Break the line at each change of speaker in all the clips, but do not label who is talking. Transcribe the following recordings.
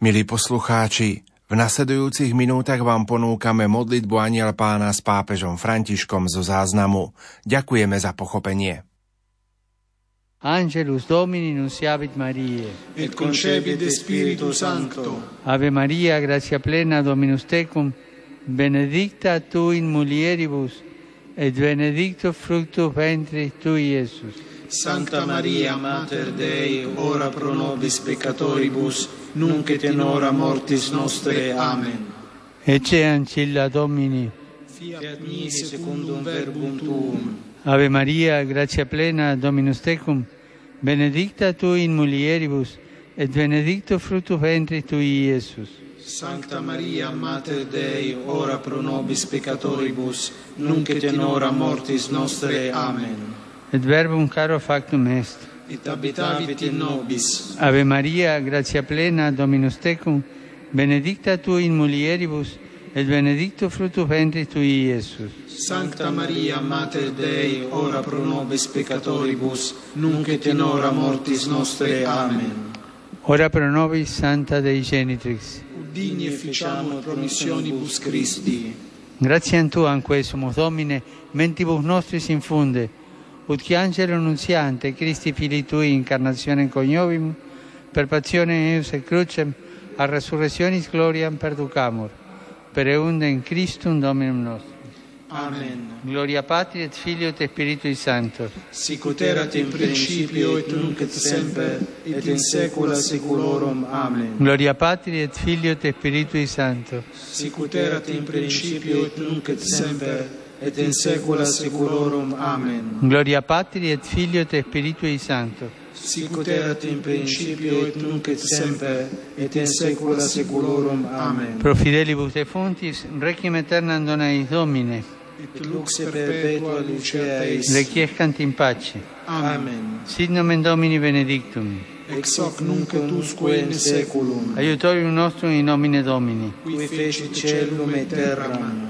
Milí poslucháči, v nasledujúcich minútach vám ponúkame modlitbu Aniel pána s pápežom Františkom zo záznamu. Ďakujeme za pochopenie.
Angelus Domini nunciavit Mariae.
Et concepit Spiritu Sancto.
Ave Maria, gratia plena Dominus tecum, benedicta tu in mulieribus, et benedictus fructus ventris tui, Iesus.
Sancta Maria, Mater Dei, ora pro nobis peccatoribus, nunc et in hora mortis nostre. Amen.
Ecce ancilla Domini.
Fiat mi secundum verbum tuum.
Ave Maria, gratia plena, Dominus tecum, benedicta tu in mulieribus, et benedicto fructus ventris tui, Iesus.
Sancta Maria, Mater Dei, ora pro nobis peccatoribus, nunc et in hora mortis nostre. Amen.
Et verbum caro factum est.
Et habitavit in nobis.
Ave Maria, gratia plena, Dominus tecum, benedicta tu in mulieribus, et benedictus fructus ventris tui, Iesus.
Sancta Maria, Mater Dei, ora pro nobis peccatoribus, nunc et in hora mortis nostre. Amen.
Ora pro nobis, Santa Dei Genitrix.
Udini e ficiamo promissionibus Christi.
Gratiam Tuam quesumus, Domine, mentibus nostris infunde, ut qui angelo nunziante, Christi Fili Tui, incarnazione coniovim, per passione eius et crucem, a resurrectionis gloriam perducamur, per eundem Christum Dominum nostrum.
Amen.
Gloria Patri et Filio et Spiritui Sancto.
Sicut erat in principio et nunc et semper et in saecula saeculorum. Amen.
Gloria Patri et Filio et Spiritui Sancto.
Sicut erat in principio et nunc et semper et in saecula saeculorum. Amen.
Gloria Patri et Filio et Spiritui Sancto.
Sicut erat in principio et nunc et semper et in saecula saeculorum. Amen.
Pro fidelibus defuntis, requiem aeternam dona eis Domine.
Et lux perpetua lucea eis.
Requiescant in pace.
Amen.
Sit nomen Domini benedictum.
Ex hoc nunc et usque in saeculum.
Aiutorium nostrum in nomine Domini.
Qui feci celum et terram.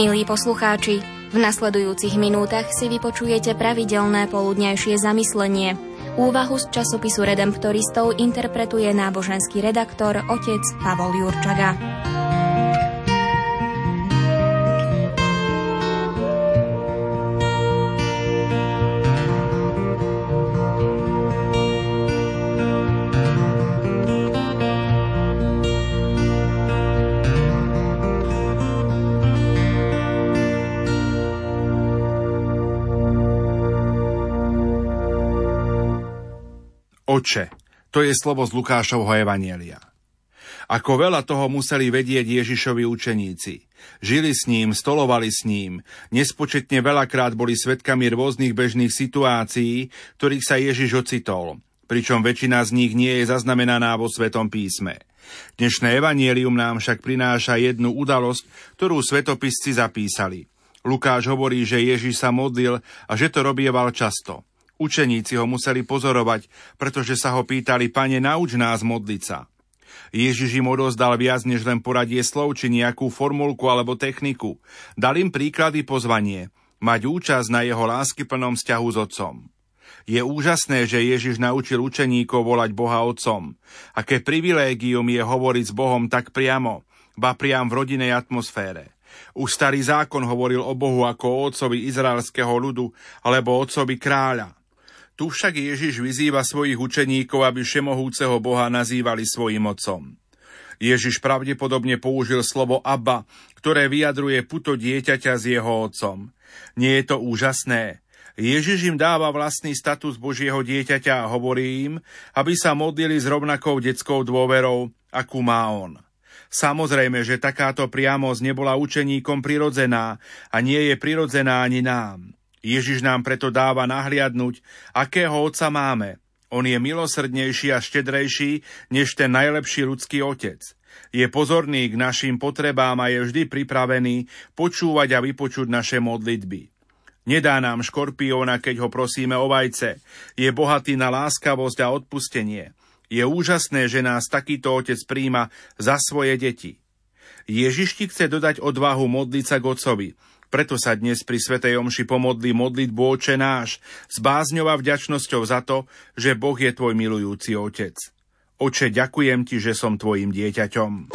Milí poslucháči, v nasledujúcich minútach si vypočujete pravidelné poludnejšie zamyslenie. Úvahu z časopisu Redemptoristov interpretuje náboženský redaktor otec Pavol Jurčaga.
To je slovo z Lukášovho Evanielia. Ako veľa toho museli vedieť Ježišovi učeníci. Žili s ním, stolovali s ním, nespočetne veľakrát boli svetkami rôznych bežných situácií, ktorých sa Ježiš ocitol, pričom väčšina z nich nie je zaznamenaná vo Svetom písme. Dnešné evanielium nám však prináša jednu udalosť, ktorú svetopisci zapísali. Lukáš hovorí, že Ježiš sa modlil a že to robieval často. Učeníci ho museli pozorovať, pretože sa ho pýtali, pane, nauč nás modliť sa. Ježiš im odozdal viac než len poradie slov či nejakú formulku alebo techniku. Dal im príklady pozvanie, mať účasť na jeho láskyplnom vzťahu s otcom. Je úžasné, že Ježiš naučil učeníkov volať Boha otcom. Aké privilégium je hovoriť s Bohom tak priamo, ba priam v rodinej atmosfére. Už starý zákon hovoril o Bohu ako o otcovi izraelského ľudu alebo otcovi kráľa. Tu však Ježiš vyzýva svojich učeníkov, aby všemohúceho Boha nazývali svojim otcom. Ježiš pravdepodobne použil slovo Abba, ktoré vyjadruje puto dieťaťa s jeho otcom. Nie je to úžasné? Ježiš im dáva vlastný status Božieho dieťaťa a hovorí im, aby sa modlili s rovnakou detskou dôverou, akú má on. Samozrejme, že takáto priamosť nebola učeníkom prirodzená a nie je prirodzená ani nám. Ježiš nám preto dáva nahliadnúť, akého otca máme. On je milosrdnejší a štedrejší než ten najlepší ľudský otec. Je pozorný k našim potrebám a je vždy pripravený počúvať a vypočuť naše modlitby. Nedá nám škorpióna, keď ho prosíme o vajce. Je bohatý na láskavosť a odpustenie. Je úžasné, že nás takýto otec príjma za svoje deti. Ježiš ti chce dodať odvahu modliť sa k Otcovi. Preto sa dnes pri Svetej Omši pomodli modlitbu Oče náš s bázňou a vďačnosťou za to, že Boh je tvoj milujúci Otec. Oče, ďakujem ti, že som tvojim dieťaťom.